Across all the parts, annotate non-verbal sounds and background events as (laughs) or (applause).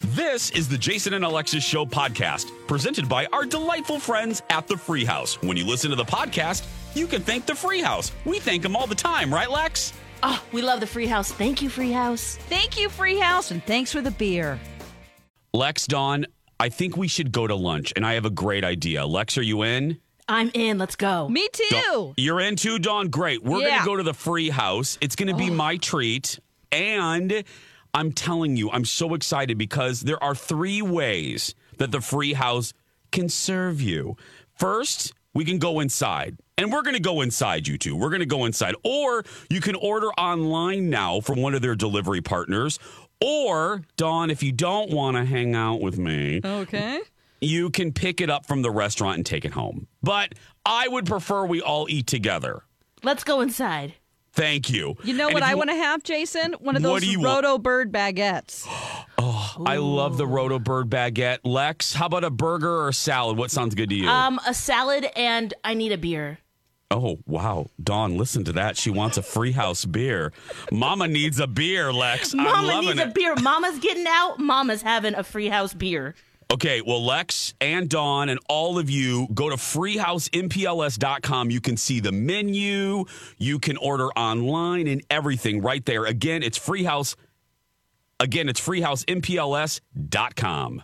This is the Jason and Alexis Show podcast, presented by our delightful friends at the Free House. When you listen to the podcast, you can thank the Free House. We thank them all the time, right, Lex? Oh, we love the Free House. Thank you, Free House. Thank you, Free House, and thanks for the beer. Lex, Dawn, I think we should go to lunch, and I have a great idea. Lex, are you in? I'm in. Let's go. Me too. Dawn- you're in too, Dawn? Great. We're going to go to the Free House. It's going to be oh. my treat. And I'm telling you, I'm so excited because there are three ways that the Free House can serve you. First, we can go inside. And we're going to go inside, you two. We're going to go inside. Or you can order online now from one of their delivery partners. Or, Dawn, if you don't want to hang out with me, Okay. you can pick it up from the restaurant and take it home. But I would prefer we all eat together. Let's go inside. Thank you. You know And what if I want to have, Jason? One of What those do you want? Roto Bird baguettes. (gasps) Oh, I love the Roto Bird baguette. Lex, how about a burger or a salad? What sounds good to you? Um, a salad and I need a beer. oh, wow. Dawn, listen to that. She wants a free house beer. Mama needs a beer, Lex. I'm Mama needs it. a beer. Mama's getting out. Mama's having a free house beer. Okay, well, Lex and Dawn and all of you go to freehousempls.com. You can see the menu, you can order online and everything right there. Again, it's freehouse. Again, it's freehousempls.com.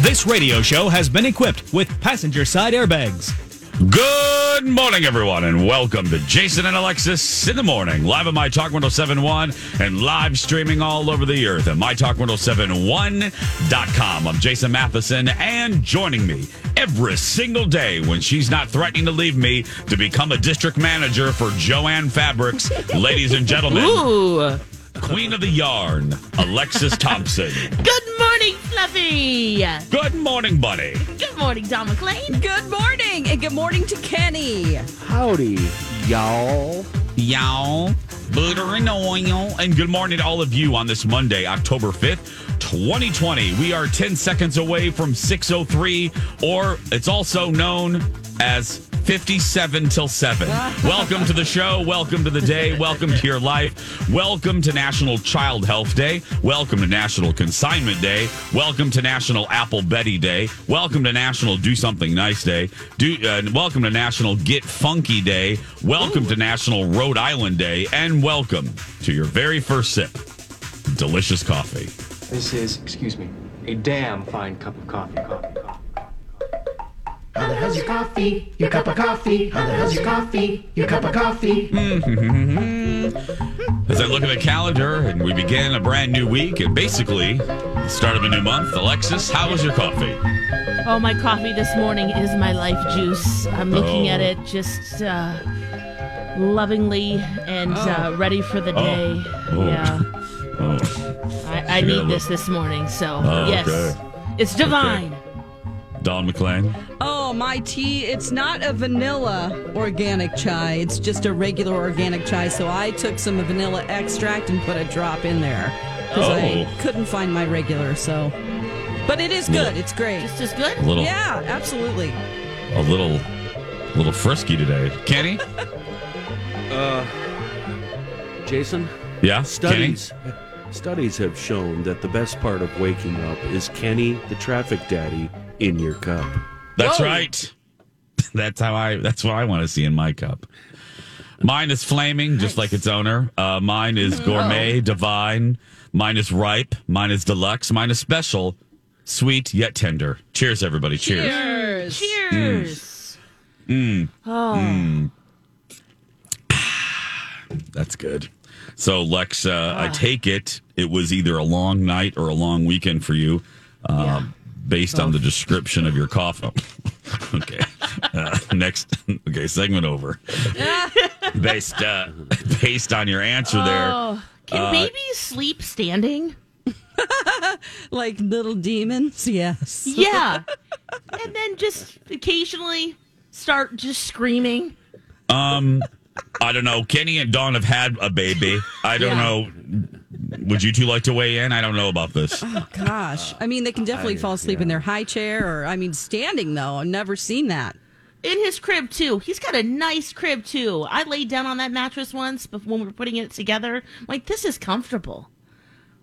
This radio show has been equipped with passenger side airbags. Good morning, everyone, and welcome to Jason and Alexis in the morning, live at My Talk 1071 and live streaming all over the earth at MyTalk1071.com. I'm Jason Matheson, and joining me every single day when she's not threatening to leave me to become a district manager for Jo-Ann Fabrics, (laughs) ladies and gentlemen, Ooh. Queen of the Yarn, Alexis Thompson. Good morning, Fluffy. Good morning, buddy. Good morning, Dawn McLean. Good morning, and good morning to Kenny. Howdy, y'all. Y'all, butter and oil. And good morning to all of you on this Monday, October 5th, 2020. We are 10 seconds away from 603, or it's also known as 57 till 7. welcome to the show. Welcome to the day. Welcome to your life. Welcome to National Child Health Day. Welcome to National Consignment Day. Welcome to National Apple Betty Day. Welcome to National Do Something Nice Day. Do uh, welcome to National Get Funky Day. Welcome to National Rhode Island Day, and welcome to your very first sip. Delicious coffee. This is, excuse me, a damn fine cup of coffee. Coffee, coffee. How the hell's your coffee? Your cup of coffee. How the hell's your coffee? Your cup of coffee. As I look at the calendar and we begin a brand new week and basically the start of a new month, Alexis, how was your coffee? Oh, my coffee this morning is my life juice. I'm looking Oh. at it just uh, lovingly and uh, ready for the day. Oh. Yeah. Oh, I, I need this this morning, so Oh, yes. okay. It's divine. Dawn McLean. Oh, my tea. It's not a vanilla organic chai. It's just a regular organic chai. So I took some vanilla extract and put a drop in there because I Oh. couldn't find my regular. So, but it is good. It's great. It's just good? A little, Yeah, absolutely. a little, a little frisky today. Kenny? Uh, Jason, Yeah? studies studies have shown that the best part of waking up is Kenny, the traffic daddy, in your cup. That's Whoa. right. (laughs) That's how I, that's what I want to see in my cup. Mine is flaming, just like its owner. Uh, mine is gourmet, divine, Mine is ripe. Mine is deluxe. Mine is special. Sweet yet tender. Cheers, everybody. Cheers. Cheers. Mm. Oh. That's good. So, Lex, uh, I take it it was either a long night or a long weekend for you, uh, based on the description of your cough. Oh, (laughs) okay. Uh, next. Okay, segment over. (laughs) based uh, based on your answer there. Oh. Can Uh, babies sleep standing? (laughs) Like little demons? Yes. Yeah. and then just occasionally start just screaming. Um, I don't know. Kenny and Dawn have had a baby. I don't Yeah. know. Would you two like to weigh in? I don't know about this. Oh, gosh. I mean, they can definitely fall asleep in their high chair or, I mean, standing, though. I've never seen that. In his crib too. He's got a nice crib too. I laid down on that mattress once bef- when we were putting it together. I'm like, this is comfortable.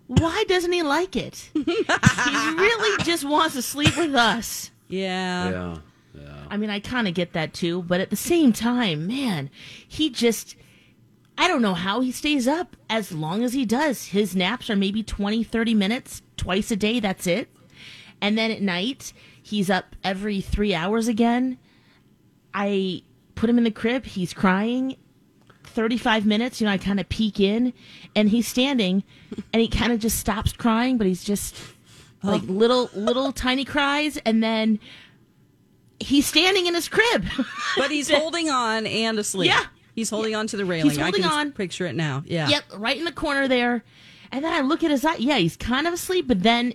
Why doesn't he like it? (laughs) he really just wants to sleep with us. Yeah. Yeah. I mean, I kind of get that too, but at the same time, man, he just I don't know how he stays up as long as he does. His naps are maybe 20, 30 minutes twice a day, that's it. And then at night, he's up every 3 hours again. I put him in the crib, he's crying 35 minutes, you know, I kind of peek in and he's standing and he kind of just stops crying, but he's just like oh. little little tiny cries and then he's standing in his crib. (laughs) But he's holding on and asleep. Yeah. He's holding on to the railing. He's holding on. picture it now. Yeah. Yep, right in the corner there. And then I look at his eye. Yeah, he's kind of asleep, but then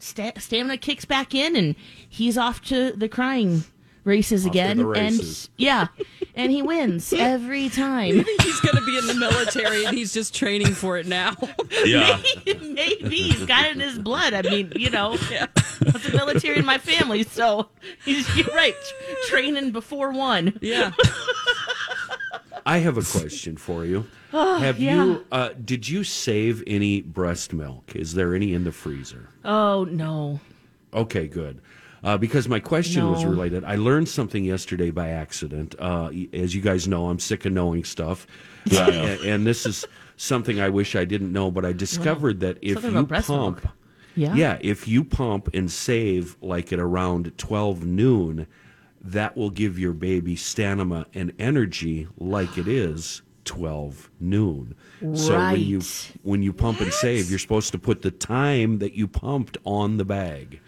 sta- stamina kicks back in, and he's off to the crying races Off again. races. And (laughs) yeah, and he wins (laughs) every time. He's going to be in the military and he's just training for it now. (laughs) Yeah. Maybe he's got it in his blood. I mean, you know, it's the military in my family, so he's you're right. Training before one. yeah. I have a question for you. (sighs) have yeah. you? Uh, did you save any breast milk? Is there any in the freezer? Oh no. Okay, good. Uh, because my question was related. I learned something yesterday by accident. Uh, as you guys know, I'm sick of knowing stuff, Yeah, Uh, and, and this is something I wish I didn't know. But I discovered that if you pump. Yeah. yeah, if you pump and save like at around 12 noon, that will give your baby stamina and energy like it is 12 noon. Right. So when you when you pump and save, you're supposed to put the time that you pumped on the bag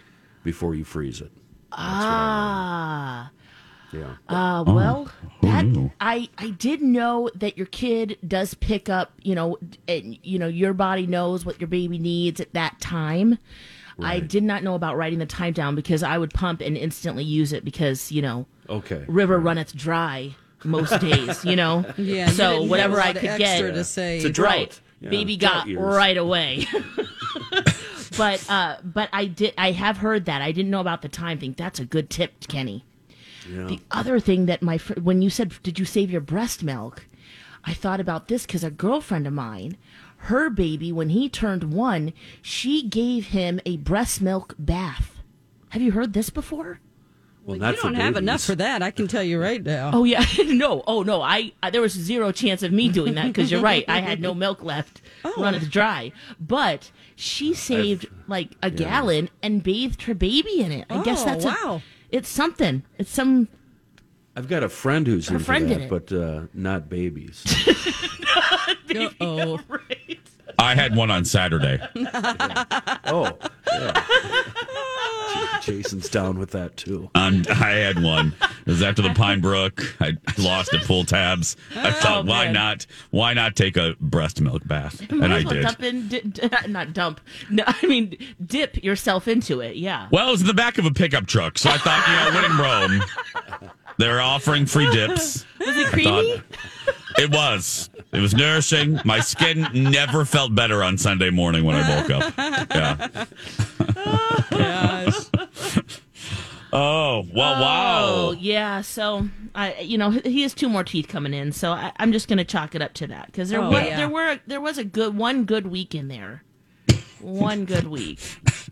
before you freeze it. Ah. Yeah. Uh, well, that I I did know that your kid does pick up, you know, and, you know, your body knows what your baby needs at that time. I did not know about writing the time down because I would pump and instantly use it because you know, Okay. river runneth dry most days, you know. (laughs) Yeah. So whatever I could extra get, to say. It's a drought. right, Yeah, baby drought got years. right away. (laughs) (laughs) but uh, but I did I have heard that I didn't know about the time thing. That's a good tip, Kenny. Yeah. The other thing that my fr- when you said did you save your breast milk, I thought about this because a girlfriend of mine, her baby when he turned one, she gave him a breast milk bath. Have you heard this before? Well, you don't have enough for that. I can tell you right now. Oh yeah, (laughs) no, oh no, I, I there was zero chance of me doing that because you're right, I had no (laughs) milk left, running dry. But she saved like a gallon and bathed her baby in it. I guess Oh, that's wow. A, it's something. It's some. I've got a friend who's Her into friend that, did it. but uh, not babies. (laughs) oh. (laughs) I had one on Saturday. (laughs) oh, yeah. Jason's down with that too. Um, I had one. It was after the Pine Brook. I lost at pull tabs. I thought, why man. not? Why not take a breast milk bath? And I did. Dump in, di- di- not dump. No, I mean dip yourself into it. Yeah. Well, it was in the back of a pickup truck, so I thought, you know, when in Rome, they're offering free dips. Was it creamy? it was. It was nourishing. My skin never felt better on Sunday morning when I woke up. Yeah. Oh, gosh. (laughs) Oh, well, Oh wow. yeah. So I, you know, he he has two more teeth coming in. So I, I'm just gonna chalk it up to that because there Oh, was yeah. there were there was a good one good week in there, one good week.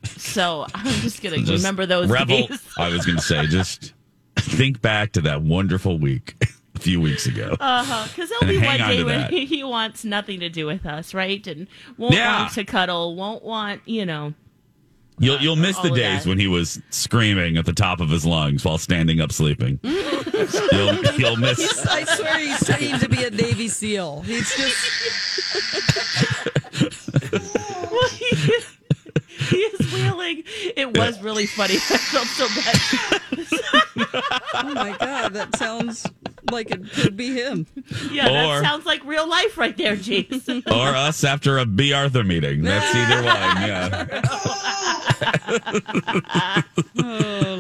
So I'm just gonna Just remember those revel. days. I was going to say, just think back to that wonderful week. A few weeks ago. Uh-huh. Because there'll And be one day when that. he, (laughs) he wants nothing to do with us, right? And won't Yeah. want to cuddle, won't want, you know. You'll uh, you'll miss the days that. when he was screaming at the top of his lungs while standing up sleeping. (laughs) you'll you'll miss. I swear he's trained to be a Navy SEAL. He's just (laughs) he is wheeling. It was really funny. I felt so bad. oh my god, that sounds like it could be him. (laughs) Yeah, Or- that sounds like real life right there, Jason. (laughs) Or us after a Bea Arthur meeting. That's either one. Yeah. (laughs) oh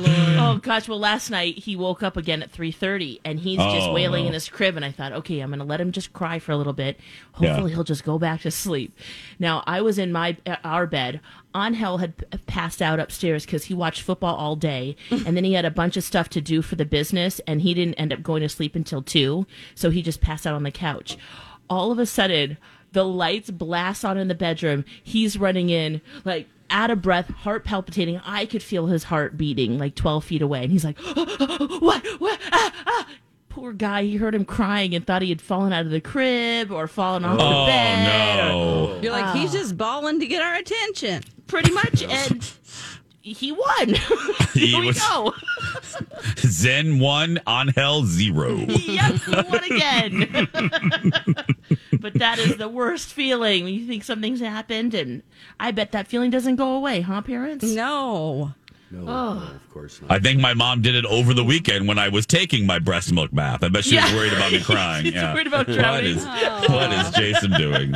gosh, well last night he woke up again at 3:30 and he's just Oh, wailing no. in his crib and I thought, "Okay, I'm going to let him just cry for a little bit. Yeah. Hopefully he'll just go back to sleep." Now, I was in my uh, our bed. Angel had passed out upstairs cuz he watched football all day (laughs) and then he had a bunch of stuff to do for the business and he didn't end up going to sleep until 2, so he just passed out on the couch. All of a sudden, the lights blast on in the bedroom. He's running in like out of breath, heart palpitating. I could feel his heart beating like 12 feet away. And he's like, (gasps) what? What? Ah, ah. Poor guy. He heard him crying and thought he had fallen out of the crib or fallen off Oh the bed. or- no. You're like, he's just bawling to get our attention. pretty much. (laughs) And he won. (laughs) He Here we was- go. (laughs) Zen one, on hell zero. yep, he won again. (laughs) but that is the worst feeling when you think something's happened. And I bet that feeling doesn't go away, huh, parents? No. No, Oh. no, of course not. I think my mom did it over the weekend when I was taking my breast milk bath. I bet she was worried about me (laughs) crying. She's yeah. worried about What drowning. is, oh. what is Jason doing?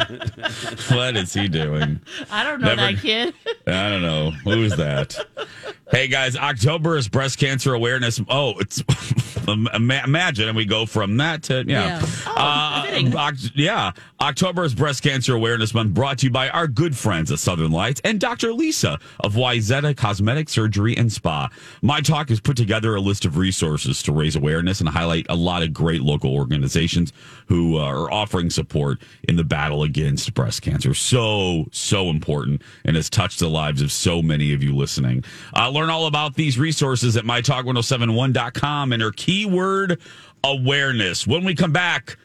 What is he doing? I don't know Never- that kid. I don't know. Who's that? Hey guys, October is breast cancer awareness. Oh, it's (laughs) ima- imagine, and we go from that to yeah, Yeah. Uh, yeah. October is breast cancer awareness month, brought to you by our good friends at Southern Lights and Dr. Lisa of Wayzata Cosmetic Surgery and Spa. My talk has put together a list of resources to raise awareness and highlight a lot of great local organizations who uh, are offering support in the battle against breast cancer. So so important and has touched the lives of so many of you listening. Uh, learn all about these resources at mytalk1071.com and our keyword awareness. When we come back,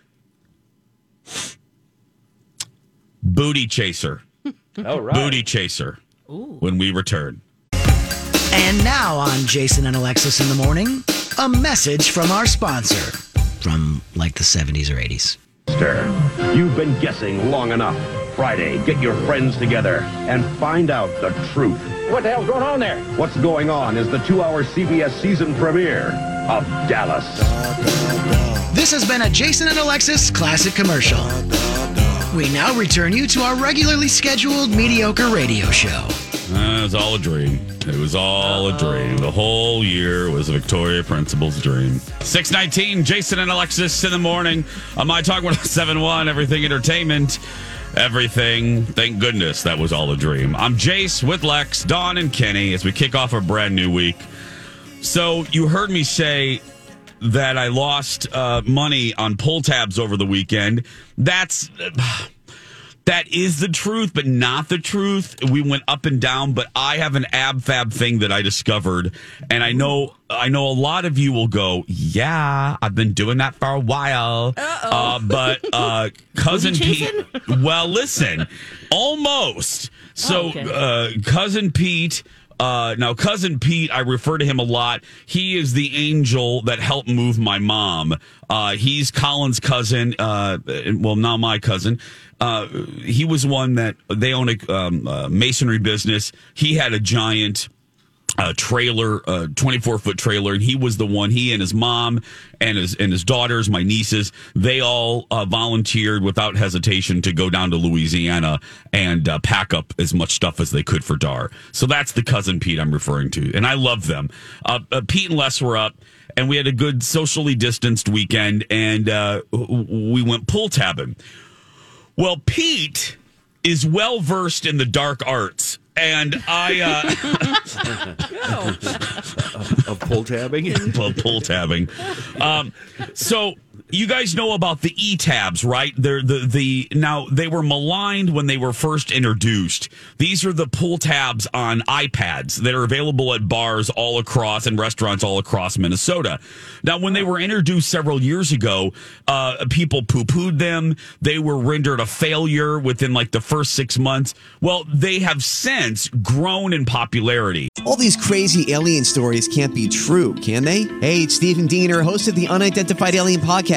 booty chaser. (laughs) All right. Booty chaser. When we return. And now on Jason and Alexis in the morning, a message from our sponsor from like the 70s or 80s. Mister, You've been guessing long enough. Friday, get your friends together and find out the truth. What the hell's going on there? What's going on is the two-hour CBS season premiere of Dallas. This has been a Jason and Alexis classic commercial. We now return you to our regularly scheduled mediocre radio show. Uh, it was all a dream. It was all a dream. The whole year was Victoria Principal's dream. 619, Jason and Alexis in the morning on My Talk 1071, Everything Entertainment. Everything. Thank goodness that was all a dream. I'm Jace with Lex, Dawn, and Kenny as we kick off a brand new week. So, you heard me say that I lost uh, money on pull tabs over the weekend. That's. That is the truth, but not the truth. We went up and down, but I have an ab fab thing that I discovered, and I know I know a lot of you will go, "Yeah, I've been doing that for a while." Uh, but uh, (laughs) cousin Pete, (laughs) well, listen, almost. So, Oh, okay. uh, cousin Pete. Uh, now, cousin Pete, I refer to him a lot. He is the angel that helped move my mom. Uh, he's Colin's cousin. Uh, well, now my cousin. Uh, he was one that they own a um, uh, masonry business. He had a giant uh, trailer, uh, 24 foot trailer. And he was the one, he and his mom and his, and his daughters, my nieces, they all uh, volunteered without hesitation to go down to Louisiana and uh, pack up as much stuff as they could for Dar. So that's the cousin Pete I'm referring to. And I love them. Uh, Pete and Les were up and we had a good socially distanced weekend and we went pull tabbing. Well, Pete is well versed in the dark arts. And I, uh, (laughs) of pull tabbing. well, pull tabbing. Um, so you guys know about the e-tabs, right? They're the the now they were maligned when they were first introduced. These are the pull tabs on iPads that are available at bars all across and restaurants all across Minnesota. Now, when they were introduced several years ago, uh, people poo-pooed them. They were rendered a failure within like the first six months. Well, they have since grown in popularity. All these crazy alien stories can't be true, can they? Hey, it's Stephen Diener, host of the Unidentified Alien Podcast.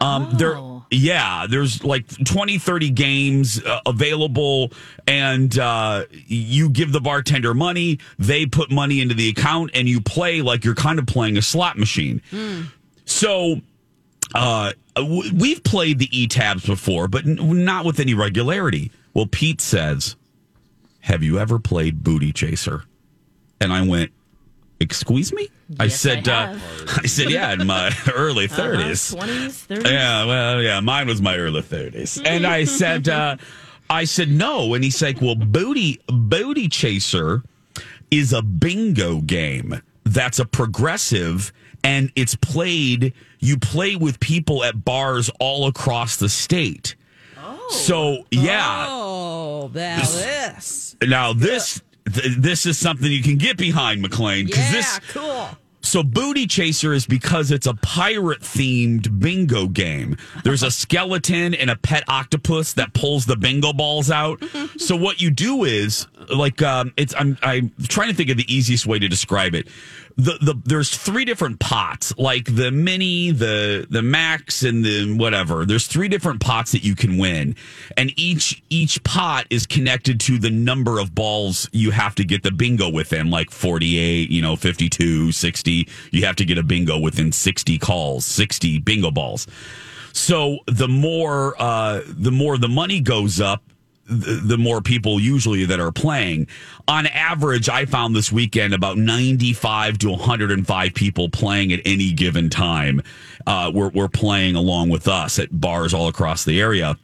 Um, there, yeah, there's like 20, 30 games uh, available, and uh, you give the bartender money, they put money into the account, and you play like you're kind of playing a slot machine. So, uh, w- we've played the e tabs before, but n- not with any regularity. Well, Pete says, Have you ever played Booty Chaser? And I went, Excuse me? I said, I uh. (laughs) I said, yeah, in my (laughs) early 30s. Uh-huh, 20s, 30s. Yeah, well, yeah, mine was my early 30s. And I (laughs) said, uh, I said no. And he's like, well, Booty, Booty Chaser is a bingo game that's a progressive and it's played, you play with people at bars all across the state. Oh. So, yeah. Oh, now this. Now, this. Th- this is something you can get behind, McLean. Yeah, this, cool. so Booty Chaser is because it's a pirate themed bingo game. There's a (laughs) skeleton and a pet octopus that pulls the bingo balls out. (laughs) so what you do is like um, it's I'm I'm trying to think of the easiest way to describe it. The the there's three different pots, like the mini, the the max, and the whatever. There's three different pots that you can win, and each each pot is connected to the number of balls you have to get the bingo within, like 48, you know, 52, 60. You have to get a bingo within 60 calls, 60 bingo balls. So the more uh, the more the money goes up, the, the more people usually that are playing. On average, I found this weekend about 95 to 105 people playing at any given time. Uh, were, were playing along with us at bars all across the area.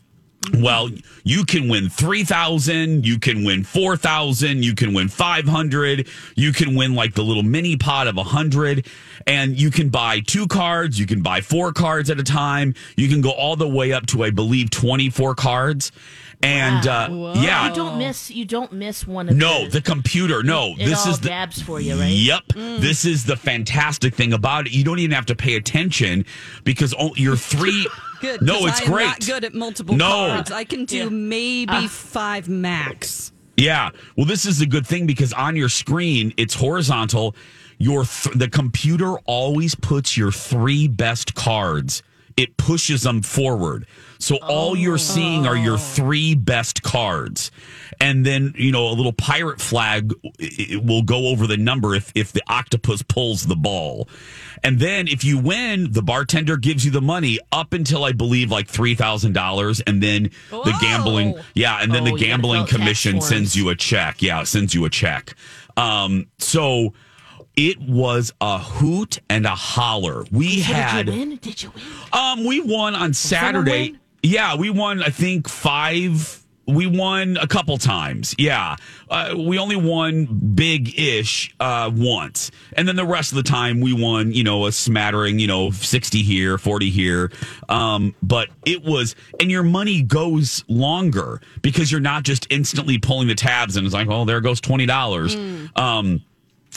Well, you can win 3,000, you can win 4,000, you can win 500, you can win like the little mini pot of 100, and you can buy two cards, you can buy four cards at a time, you can go all the way up to, I believe, 24 cards. And uh, yeah, you don't miss. You don't miss one of no, the, the computer. No, It this all is the dabs for you, right? Yep, Mm. this is the fantastic thing about it. You don't even have to pay attention because oh, you're three. (laughs) Good. No, 'cause it's I am great. Not good at multiple No. cards. I can do Yeah. maybe Ah. five max. Yeah. Well, this is a good thing because on your screen it's horizontal. Your th- the computer always puts your three best cards. It pushes them forward. So all you're seeing are your three best cards. And then, you know, a little pirate flag will go over the number if if the octopus pulls the ball. And then if you win, the bartender gives you the money up until I believe like $3,000 and then the gambling yeah, and then Oh, the gambling fill out tax commission sends you a check. Yeah, sends you a check. Um, so it was a hoot and a holler. We So had Did you win? Did you win? um we won on Saturday. Yeah, we won I think 5 we won a couple times. Yeah. Uh, we only won big ish uh, once. And then the rest of the time we won, you know, a smattering, you know, 60 here, 40 here. Um, but it was, and your money goes longer because you're not just instantly pulling the tabs and it's like, oh, there goes $20. Um,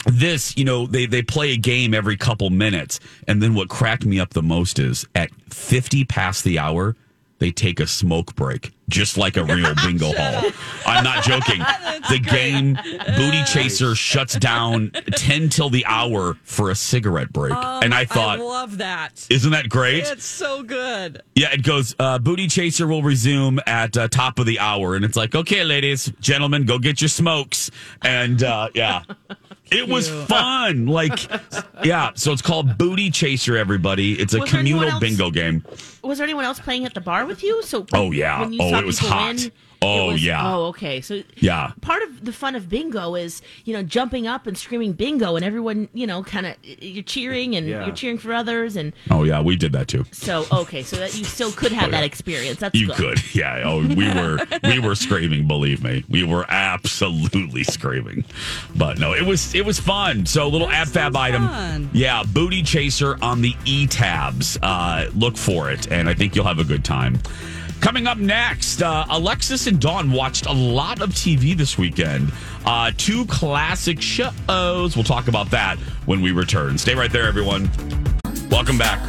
this, you know, they, they play a game every couple minutes. And then what cracked me up the most is at 50 past the hour, they take a smoke break just like a real (laughs) bingo hall. I'm not joking. (laughs) The game Booty Chaser shuts down 10 till the hour for a cigarette break. and I thought, Um, I love that. isn't that great? It's so good. Yeah, it goes. Uh, Booty Chaser will resume at uh, top of the hour, and it's like, okay, ladies, gentlemen, go get your smokes, and uh, yeah, (laughs) it was fun. Like, (laughs) yeah, so it's called Booty Chaser. Everybody, it's a Was communal else- bingo game. Was there anyone else playing at the bar with you? So Oh, yeah. when you Oh, saw it was hot. win, Oh, was- yeah. Oh, okay. So Yeah. part of the fun of bingo is you know jumping up and screaming bingo, and everyone you know kind of you're cheering and Yeah. you're cheering for others, and Oh yeah, we did that too. so okay, so that you still could have Oh, that experience. That's You good. could, yeah. Oh, we were we were screaming. Believe me, we were absolutely screaming. But no, it was it was fun. So a little ab fab item, fun. yeah. Booty chaser on the e tabs. Uh, look for it, and I think you'll have a good time. Coming up next, uh, Alexis and Dawn watched a lot of TV this weekend. Uh, two classic shows. We'll talk about that when we return. Stay right there, everyone. Welcome back.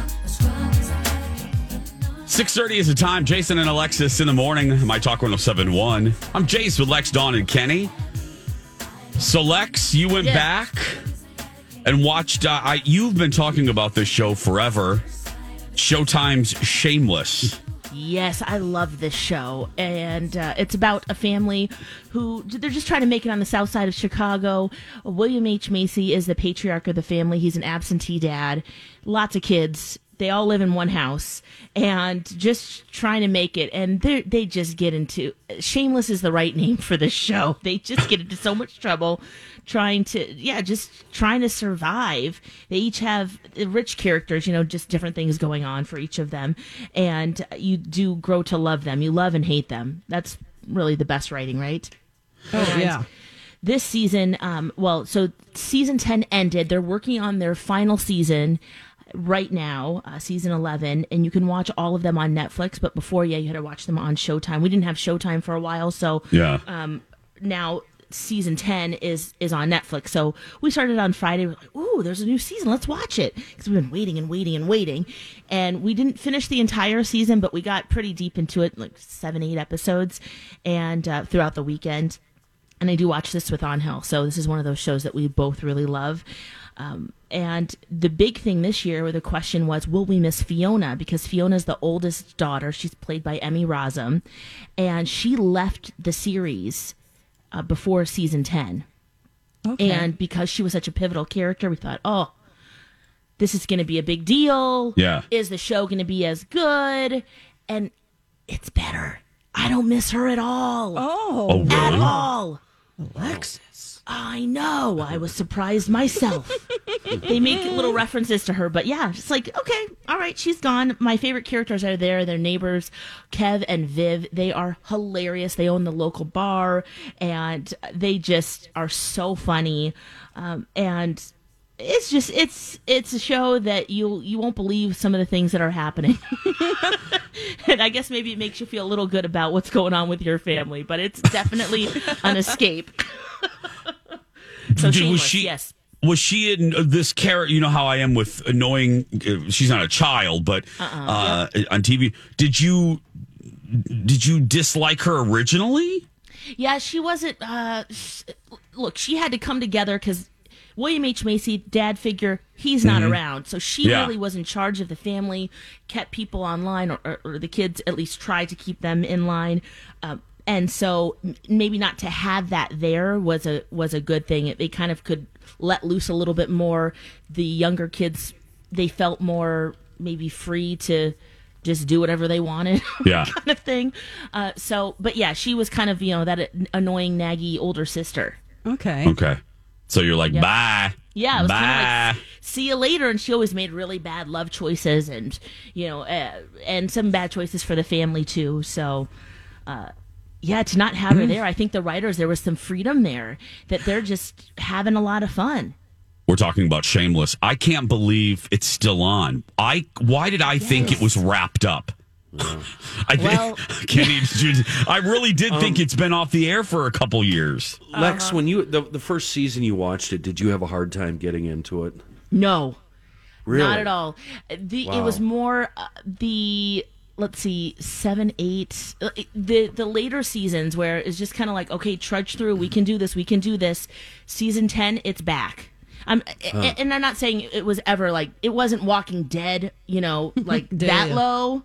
6.30 is the time. Jason and Alexis in the morning. My Talk 1071. I'm Jace with Lex, Dawn, and Kenny. So, Lex, you went Yeah. back and watched. Uh, I, you've been talking about this show forever. Showtime's Shameless. Yes, I love this show, and uh, it's about a family who they're just trying to make it on the south side of Chicago. William H Macy is the patriarch of the family. He's an absentee dad, lots of kids. They all live in one house, and just trying to make it. And they they just get into shameless is the right name for this show. They just get into so much trouble trying to yeah just trying to survive. They each have rich characters you know just different things going on for each of them. And you do grow to love them. You love and hate them. That's really the best writing right? Oh, And yeah. this season um well so season 10 ended. They're working on their final season right now uh, season 11 and you can watch all of them on netflix. But before yeah you had to watch them on showtime. We didn't have showtime for a while. So Yeah. um, now season 10 is is on Netflix. So we started on Friday. We're like, ooh, there's a new season. Let's watch it. Because we've been waiting and waiting and waiting. And we didn't finish the entire season, but we got pretty deep into it, like seven, eight episodes, and uh, throughout the weekend. And I do watch this with On Hill. So this is one of those shows that we both really love. Um, and the big thing this year, the question was, will we miss Fiona? Because Fiona's the oldest daughter. She's played by Emmy Rossum, and she left the series uh, before season 10. Okay. And because she was such a pivotal character, we thought, oh, this is going to be a big deal. Yeah. Is the show going to be as good? And it's better. I don't miss her at all. Oh, Oh, At all. Alexis. I know. I was surprised myself. (laughs) they make little references to her, but yeah, it's like, okay, all right, she's gone. My favorite characters are there. They're neighbors, Kev and Viv. They are hilarious. They own the local bar, and they just are so funny. Um, and it's just it's it's a show that you you won't believe some of the things that are happening. (laughs) and I guess maybe it makes you feel a little good about what's going on with your family, but it's definitely an escape. (laughs) so Did- was she yes. was she in uh, this character? You know how I am with annoying. Uh, she's not a child, but Uh-uh, uh, on TV. Did you did you dislike her originally? Yeah, she wasn't. Uh, sh- look, she had to come together because William H Macy, dad figure, he's not Mhm. around, so she Yeah. really was in charge of the family, kept people online, or, or, or the kids at least tried to keep them in line. Um, and so maybe not to have that there was a was a good thing. They kind of could let loose a little bit more. The younger kids, they felt more maybe free to just do whatever they wanted. (laughs) Yeah. kind of thing. Uh, so, but yeah, she was kind of you know that annoying naggy older sister. Okay. Okay, so you're like Yep. bye. Yeah, it was bye. kind of like see you later, and she always made really bad love choices, and you know, uh, and some bad choices for the family too. So, uh, yeah, to not have Mm. her there, I think the writers there was some freedom there that they're just having a lot of fun. We're talking about Shameless. I can't believe it's still on. I why did I think it was wrapped up? (laughs) I think, Well- (laughs) Kenny, did you- I really did think Um, it's been off the air for a couple years. Lex, Uh-huh. when you the, the first season you watched it, did you have a hard time getting into it? No, Really? not at all. The it was more uh, the let's see, seven, eight, uh, the the later seasons where it's just kind of like, okay, trudge through. We can do this. We can do this. Season ten, it's back. I'm, Huh. and I'm not saying it was ever like it wasn't Walking Dead, you know, like (laughs) that low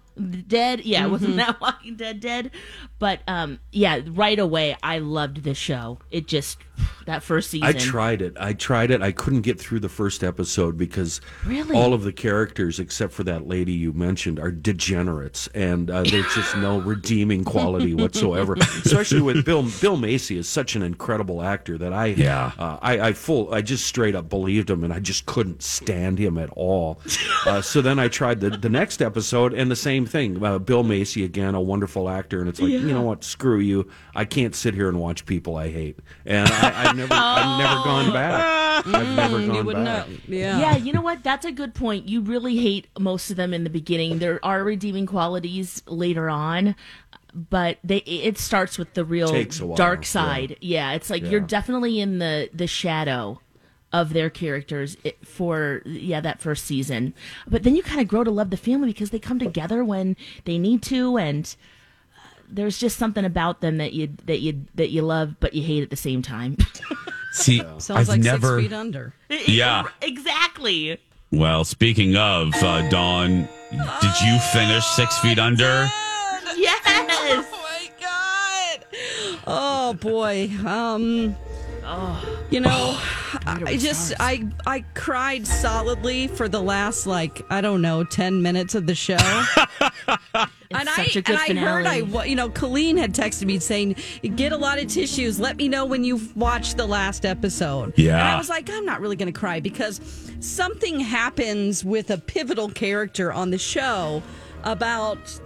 dead. Yeah, it wasn't that (laughs) Walking Dead dead, but um, yeah, right away I loved this show. It just that first season. I tried it. I tried it. I couldn't get through the first episode because Really? all of the characters, except for that lady you mentioned, are degenerates, and uh, there's just no (laughs) redeeming quality whatsoever. (laughs) Especially with Bill. Bill Macy is such an incredible actor that I, Yeah. uh, I, I full, I just straight up believed him, and I just couldn't stand him at all. Uh, so then I tried the the next episode, and the same thing. Uh, Bill Macy again, a wonderful actor, and it's like, Yeah. you know what? Screw you. I can't sit here and watch people I hate, and I, I've never, I've never (laughs) gone back. I've never gone wouldn't back. know. Yeah. Yeah, you know what? That's a good point. You really hate most of them in the beginning. There are redeeming qualities later on, but they it starts with the real Takes a while, dark side. Yeah, it's like you're definitely in the the shadow of their characters for yeah that first season. But then you kind of grow to love the family because they come together when they need to and uh, there's just something about them that you that you that you love but you hate at the same time. (laughs) See, Sounds I've like never. six feet under. Yeah. exactly. Well, speaking of uh, Dawn, did you finish Six Feet Under? Yes. (laughs) Oh my god oh boy. Um oh. you know, I just I I cried solidly for the last like I don't know ten minutes of the show. (laughs) and such I a good and I heard I finale. you know Colleen had texted me saying get a lot of tissues. Let me know when you've watched the last episode. Yeah. and I was like I'm not really going to cry because something happens with a pivotal character on the show about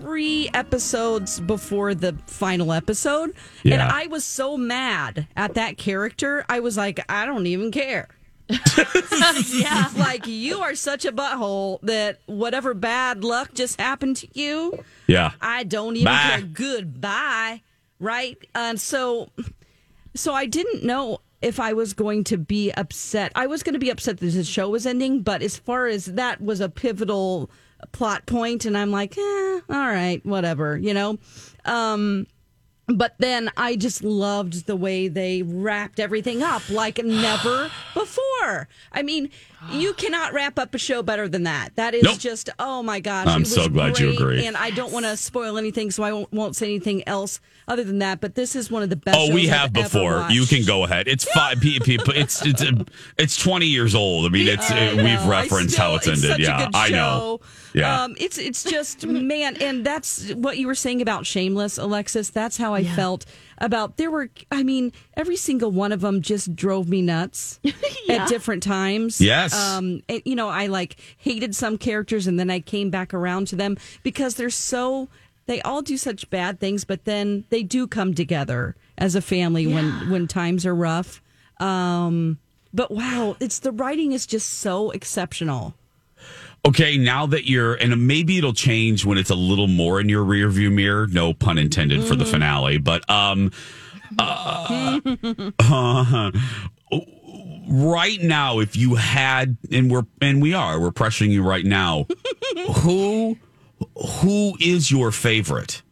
three episodes before the final episode and i was so mad at that character i was like i don't even care (laughs) yeah. (laughs) like you are such a butthole that whatever bad luck just happened to you Yeah. i don't even Bye. care goodbye right and so so i didn't know if i was going to be upset i was going to be upset that the show was ending but as far as that was a pivotal plot point and i'm like eh, all right whatever you know um but then I just loved the way they wrapped everything up like never (gasps) before. I mean, you cannot wrap up a show better than that. That is Nope. just oh my gosh! I'm so glad you agree. And I don't want to spoil anything, so I won't, won't say anything else other than that. But this is one of the best. Oh, we have I've before. You can go ahead. It's five pe- people. It's it's it's twenty years old. I mean, it's I uh, we've referenced still- how it's it's ended. yeah, I know. show. Yeah. Um, it's it's just man, and that's what you were saying about Shameless, Alexis. That's how I felt about. There were, I mean, every single one of them just drove me nuts (laughs) at different times. Yes. Um, and, you know, I like hated some characters, and then I came back around to them because they're so. They all do such bad things, but then they do come together as a family when when times are rough. Um, but wow, it's the writing is just so exceptional. Okay, now that you're, and maybe it'll change when it's a little more in your rearview mirror. No pun intended for the Mm-hmm. finale, but um, uh, uh, (laughs) right now, if you had, and we're and we are, we're pressuring you right now. (laughs) who who is your favorite?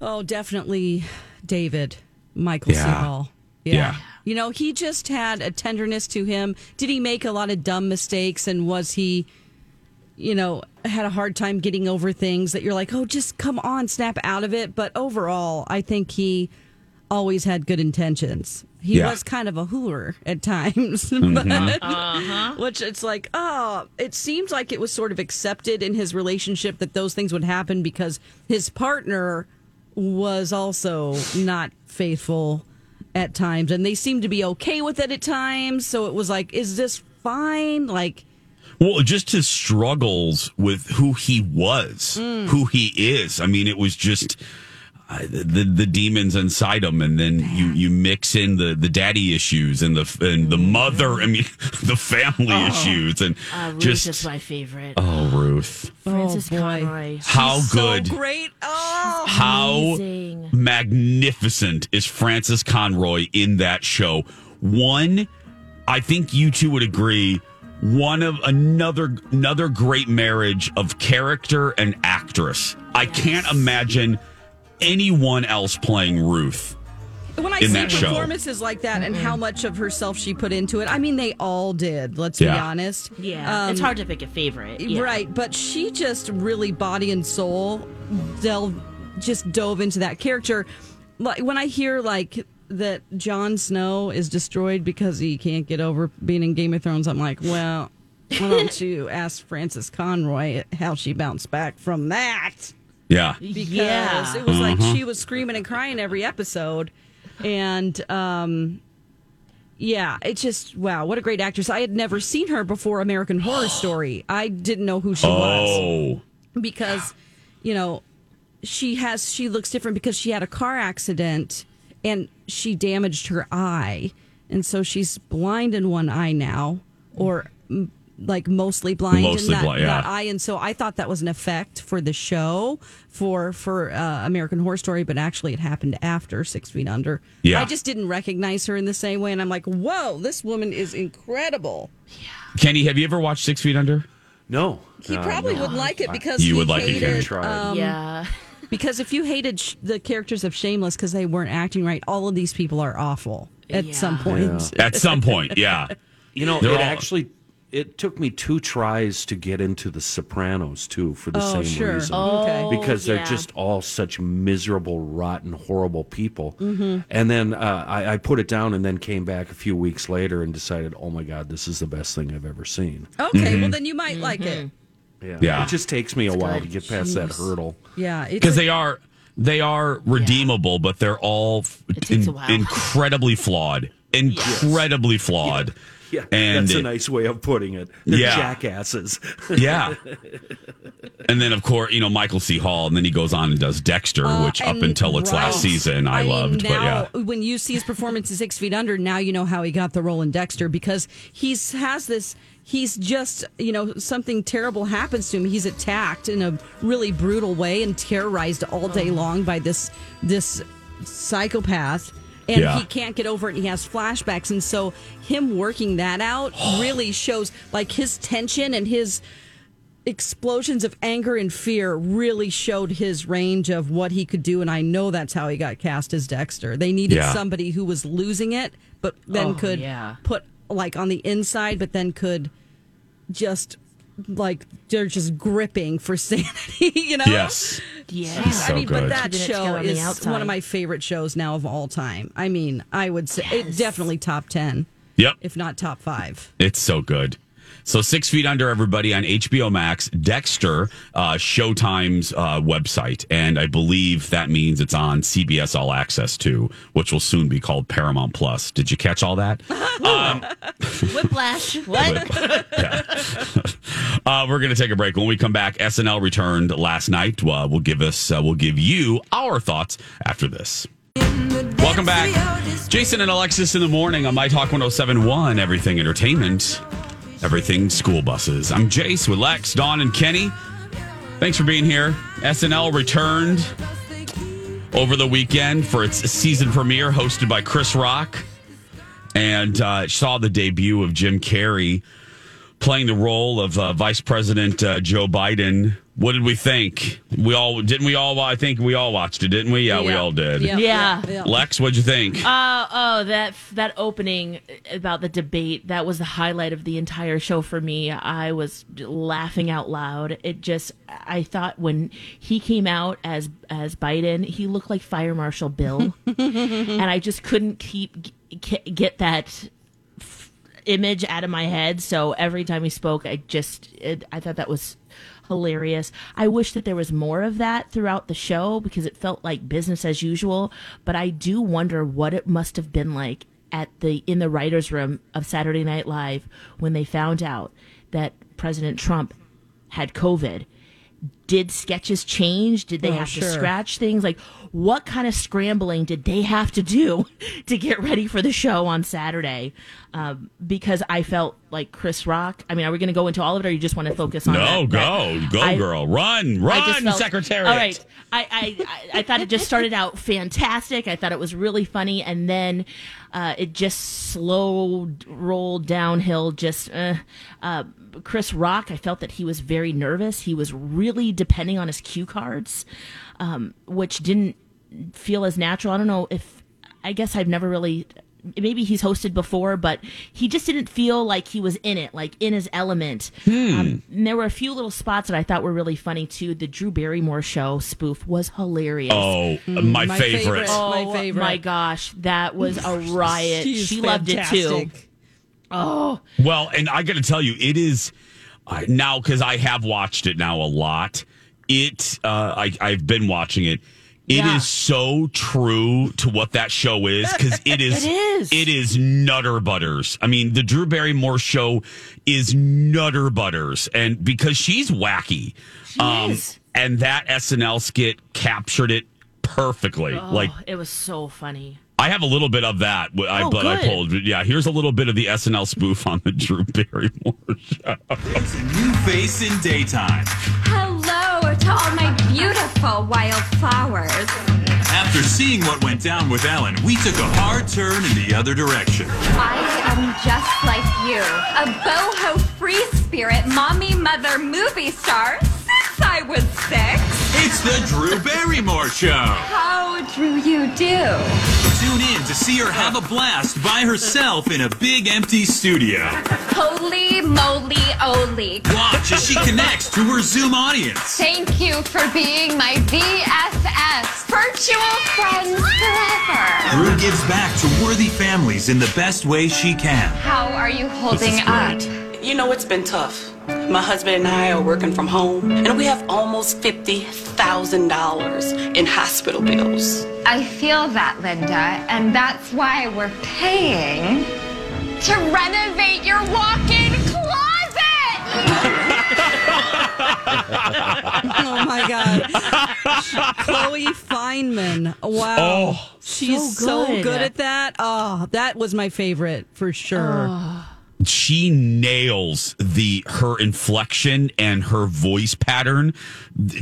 Oh, definitely David Michael C. Yeah. Yeah. You know, he just had a tenderness to him. Did he make a lot of dumb mistakes and was he, you know, had a hard time getting over things that you're like, oh, just come on, snap out of it? But overall, I think he always had good intentions. He Yeah. was kind of a hooer at times, (laughs) Mhm. but which it's like, oh, it seems like it was sort of accepted in his relationship that those things would happen because his partner was also not faithful at times and they seemed to be okay with it at times so it was like is this fine like Well, just his struggles with who he was, Mm. who he is. I mean, it was just the the demons inside him, and then you you mix in the the daddy issues and the and the mother. I mean, (laughs) the family Oh. issues, and Uh, Ruth just is my favorite. oh, Ruth, Frances Conroy. how good, great oh how Amazing. magnificent is Frances Conroy in that show? One, I think you two would agree. one of another another great marriage of character and actress. I can't imagine anyone else playing Ruth. When I in see that show. performances like that and how much of herself she put into it, I mean, they all did. Let's be honest. Yeah, Um, it's hard to pick a favorite. Yeah. Right, but she just really body and soul delved, just dove into that character. Like when I hear like that Jon Snow is destroyed because he can't get over being in Game of Thrones, I'm like, well, why don't (laughs) you ask Frances Conroy how she bounced back from that? Yeah. Because Yeah. it was like she was screaming and crying every episode, and um. Yeah, it's just wow, what a great actress. I had never seen her before American Horror (gasps) Story. I didn't know who she was Oh. because you know she has she looks different because she had a car accident and she damaged her eye and so she's blind in one eye now or like mostly blind Mostly in that, blind, yeah. that eye and so i thought that was an effect for the show for for uh, american horror story but actually it happened after six feet under Yeah. i just didn't recognize her in the same way and i'm like whoa this woman is incredible yeah. Kenny, have you ever watched Six Feet Under? No. he probably wouldn't like it because You he would like it, hated, Kenny. um, Yeah. (laughs) because if you hated sh- the characters of Shameless because they weren't acting right, all of these people are awful at some point. At some point, yeah. (laughs) You know, They're it all- actually it took me two tries to get into the Sopranos too for the Oh, same sure. reason. Okay. Because they're yeah. just all such miserable, rotten, horrible people. Mhm. And then uh, I, I put it down and then came back a few weeks later and decided, oh my god, this is the best thing I've ever seen. Okay, well then you might like it. Yeah. Yeah. It just takes me a while to get past that hurdle. Yeah, it's Because they are they are redeemable, but they're all f- takes a in- incredibly flawed. (laughs) Incredibly flawed. Yeah, And that's a nice way of putting it. They're Yeah. jackasses. Yeah. (laughs) And then, of course, you know, Michael C. Hall, and then he goes on and does Dexter, Uh, which up until its last season I, mean, loved. But yeah. when you see his performance in Six Feet Under, now you know how he got the role in Dexter because he's has this. He's just you know something terrible happens to him. He's attacked in a really brutal way and terrorized all day long by this this psychopath. And Yeah. he can't get over it. And he has flashbacks, and so him working that out (sighs) really shows like his tension and his explosions of anger and fear really showed his range of what he could do and i know that's how he got cast as dexter they needed Yeah. somebody who was losing it but then Oh, could yeah. put like on the inside but then could just like they're just gripping for (laughs) sanity you know Yes. Yeah. He's I so mean, but that show on is one of my favorite shows now of all time. I mean, I would say it definitely top 10, Yep. if not top five. It's so good. So Six Feet Under, everybody on HBO Max, Dexter, uh, Showtime's uh, website, and I believe that means it's on CBS All Access too, which will soon be called Paramount Plus. Did you catch all that? (laughs) um, (laughs) Whiplash. What? (laughs) uh, we're going to take a break. When we come back, SNL returned last night. Uh, we'll give us, uh, we'll give you our thoughts after this. Welcome back, Jason and Alexis in the morning on My Talk 1071, Everything Entertainment, Everything School Buses. I'm Jace with Lex, Dawn, and Kenny. Thanks for being here. SNL returned over the weekend for its season premiere, hosted by Chris Rock, and uh, saw the debut of Jim Carrey playing the role of uh, Vice President uh, Joe Biden. What did we think? We all didn't we all? I think we all watched it, didn't we? Yeah, we all did. Yeah. Yeah. Yeah. Lex, what'd you think? Uh, oh, that that opening about the debate that was the highlight of the entire show for me. I was laughing out loud. It just I thought when he came out as as Biden, he looked like Fire Marshal Bill, (laughs) and I just couldn't keep get that f- image out of my head. So every time he spoke, I just it, I thought that was hilarious. I wish that there was more of that throughout the show because it felt like business as usual, but I do wonder what it must have been like at the in the writers room of Saturday Night Live when they found out that President Trump had COVID. Did sketches change? Did they Oh, have to scratch things? Like, what kind of scrambling did they have to do (laughs) to get ready for the show on Saturday? Um, because I felt like Chris Rock. I mean, are we going to go into all of it, or you just want to focus on? no, that- go, go, I- girl, run, I run, felt- Secretariat. All right, I, I, I, I thought it just started out fantastic. I thought it was really funny, and then Uh, it just slowed, rolled downhill. Just uh, uh, Chris Rock, I felt that he was very nervous. He was really depending on his cue cards, um, which didn't feel as natural. I don't know if I guess I've never really maybe he's hosted before, but he just didn't feel like he was in it, like in his element. Um, and there were a few little spots that I thought were really funny too. The Drew Barrymore show spoof was hilarious. Oh, my, favorite. Oh My favorite. my gosh, that was a (laughs) riot. She's she loved it too. Oh, Well, and I got to tell you, it is uh, now because I have watched it now a lot. It, uh, I, I've been watching it. It is Yeah. so true to what that show is because it (laughs) is. It is. It is nutter butters. I mean, the Drew Barrymore show is nutter butters, and because she's wacky, um, is. and that SNL skit captured it perfectly. oh, like it was so funny. I have a little bit of that, w- I, Oh, but I pulled. Yeah, here's a little bit of the SNL spoof on the (laughs) Drew Barrymore show. It's a new face in daytime. Hello to all my beautiful wildflowers. After seeing what went down with Ellen, we took a hard turn in the other direction. I am just like you, a boho free spirit, mommy, mother, movie star since I was six. It's the Drew Barrymore Show. How drew you do? Tune in to see her have a blast by herself in a big empty studio. Holy moly, oly. Watch as she connects to her Zoom audience. Thank you for being my VFS, virtual friends forever. Drew gives back to worthy families in the best way she can. How are you holding up? You know, it's been tough. My husband and I are working from home, and we have almost $50,000 in hospital bills. I feel that, Linda, and that's why we're paying to renovate your walk-in closet. (laughs) oh my god, Chloe Fineman. Wow, Oh. she's So so good. good. at that. Oh, that was my favorite for sure. Ah. She nails the her inflection and her voice pattern.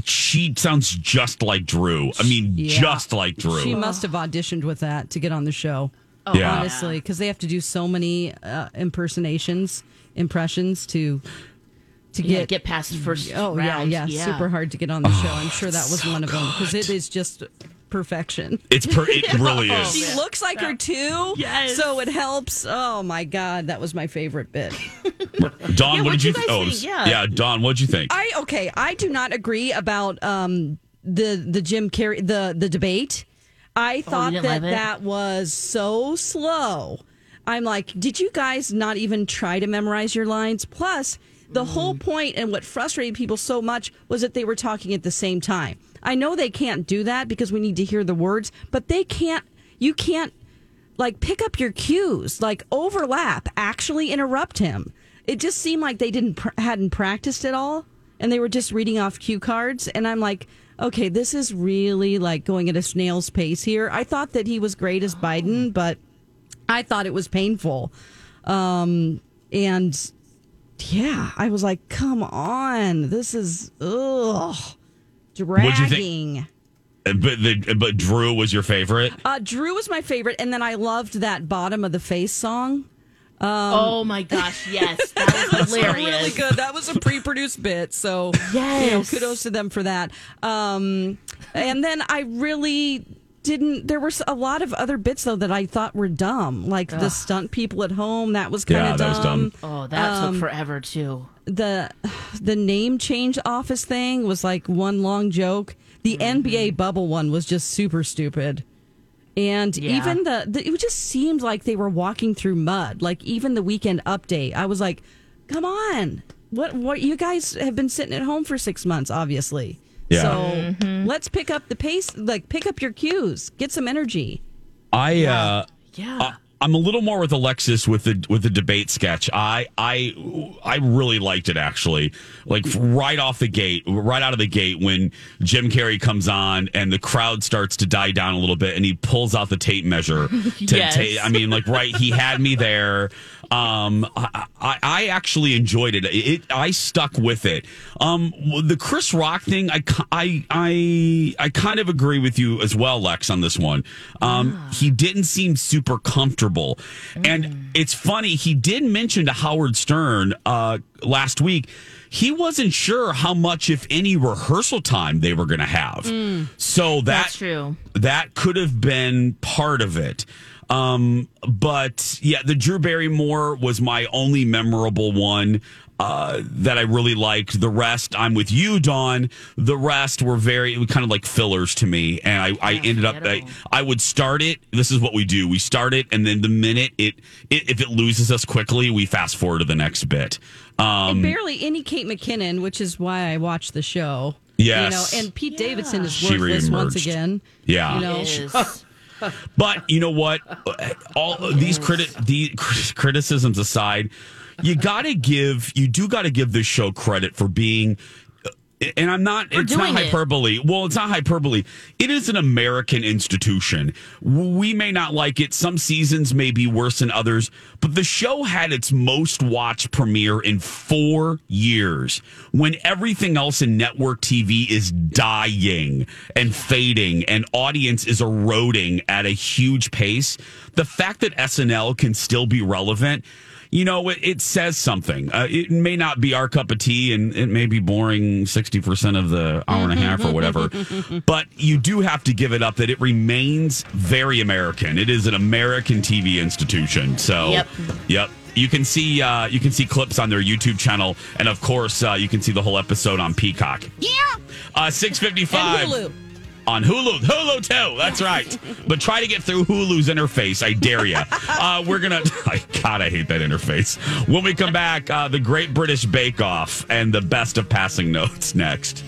She sounds just like Drew. I mean, Yeah. just like Drew. She must have auditioned with that to get on the show. Oh, Yeah. honestly, because they have to do so many uh, impersonations, impressions to to Yeah, get get past the first Oh round. yeah, yeah, Yeah. super hard to get on the show. I'm sure that was one of them because it is just perfection. It's per- it (laughs) really is. She looks like her too. Yes. So it helps. Oh my god, that was my favorite bit. (laughs) Dawn, Yeah, what what'd did you, you think? Oh, think? Yeah. Dawn, what'd you think? I okay. I do not agree about um the the Jim Carrey the the debate. I thought didn't that love it? that was so slow. I'm like, did you guys not even try to memorize your lines? Plus, the whole point and what frustrated people so much was that they were talking at the same time. I know they can't do that because we need to hear the words, but they can't. You can't like pick up your cues, like overlap, actually interrupt him. It just seemed like they didn't hadn't practiced at all, and they were just reading off cue cards. And I'm like, okay, this is really like going at a snail's pace here. I thought that he was great as Biden, but I thought it was painful. Um, and yeah, I was like, come on, this is ugh, What'd you think? dragging. Uh, But the but Drew was your favorite. Uh, Drew was my favorite, and then I loved that bottom of the face song. Um, oh my gosh, yes, (laughs) that was hilarious. really good. That was a pre-produced bit, so you know, Yes. kudos to them for that. Um, and then I really didn't. There were a lot of other bits though that I thought were dumb, like the stunt people at home. That was kind of that was dumb. Oh, that Um, took forever too. the the name change office thing was like one long joke. The Mm-hmm. NBA bubble one was just super stupid. And Yeah. even the, the it just seemed like they were walking through mud. Like even the weekend update, I was like, "Come on. What what you guys have been sitting at home for 6 months obviously." Yeah. So, Mm-hmm. let's pick up the pace, like pick up your cues, get some energy. I uh Yeah. I- I'm a little more with Alexis with the with the debate sketch. I I I really liked it actually. Like right off the gate, right out of the gate when Jim Carrey comes on and the crowd starts to die down a little bit and he pulls out the tape measure to (laughs) Yes. ta- I mean like right he had me there. Um, I, I, I actually enjoyed it. it. I stuck with it. Um, the Chris Rock thing, I, I, I, I kind of agree with you as well, Lex, on this one. Um, he didn't seem super comfortable, and it's funny. He did mention to Howard Stern uh, last week. He wasn't sure how much, if any, rehearsal time they were going to have. So that That's true. that could have been part of it. Um, but yeah, the Drew Barrymore was my only memorable one uh, that I really liked. The rest, I'm with you, Dawn. The rest were very kind of like fillers to me, and I, I ended up. I, I would start it. This is what we do: we start it, and then the minute it, it if it loses us quickly, we fast forward to the next bit. Um, and barely any Kate McKinnon, which is why I watched the show. Yes. You know, and Pete Davidson is worthless once again. Yeah. You know, Is. But you know what? All these criti- the (laughs) criticisms aside, you got to give you do got to give this show credit for being. And I'm not. For it's not doing it. hyperbole. Well, it's not hyperbole. It is an American institution. We may not like it. Some seasons may be worse than others, but the show had its most watched premiere in four years. When everything else in network TV is dying and fading, and audience is eroding at a huge pace, the fact that SNL can still be relevant you know, it, it says something. Uh, it may not be our cup of tea and it may be boring 60% of the hour and a half or whatever, (laughs) but you do have to give it up that it remains very American. It is an American TV institution. So, Yep. yep. You can see uh, you can see clips on their YouTube channel, and of course, uh, you can see the whole episode on Peacock. Yeah, uh, six fifty five. On Hulu. Hulu too. That's right. but try to get through Hulu's interface. I dare you. Uh, we're gonna. (laughs) I God, I hate that interface. When we come back, uh, the Great British Bake Off and the best of passing notes next.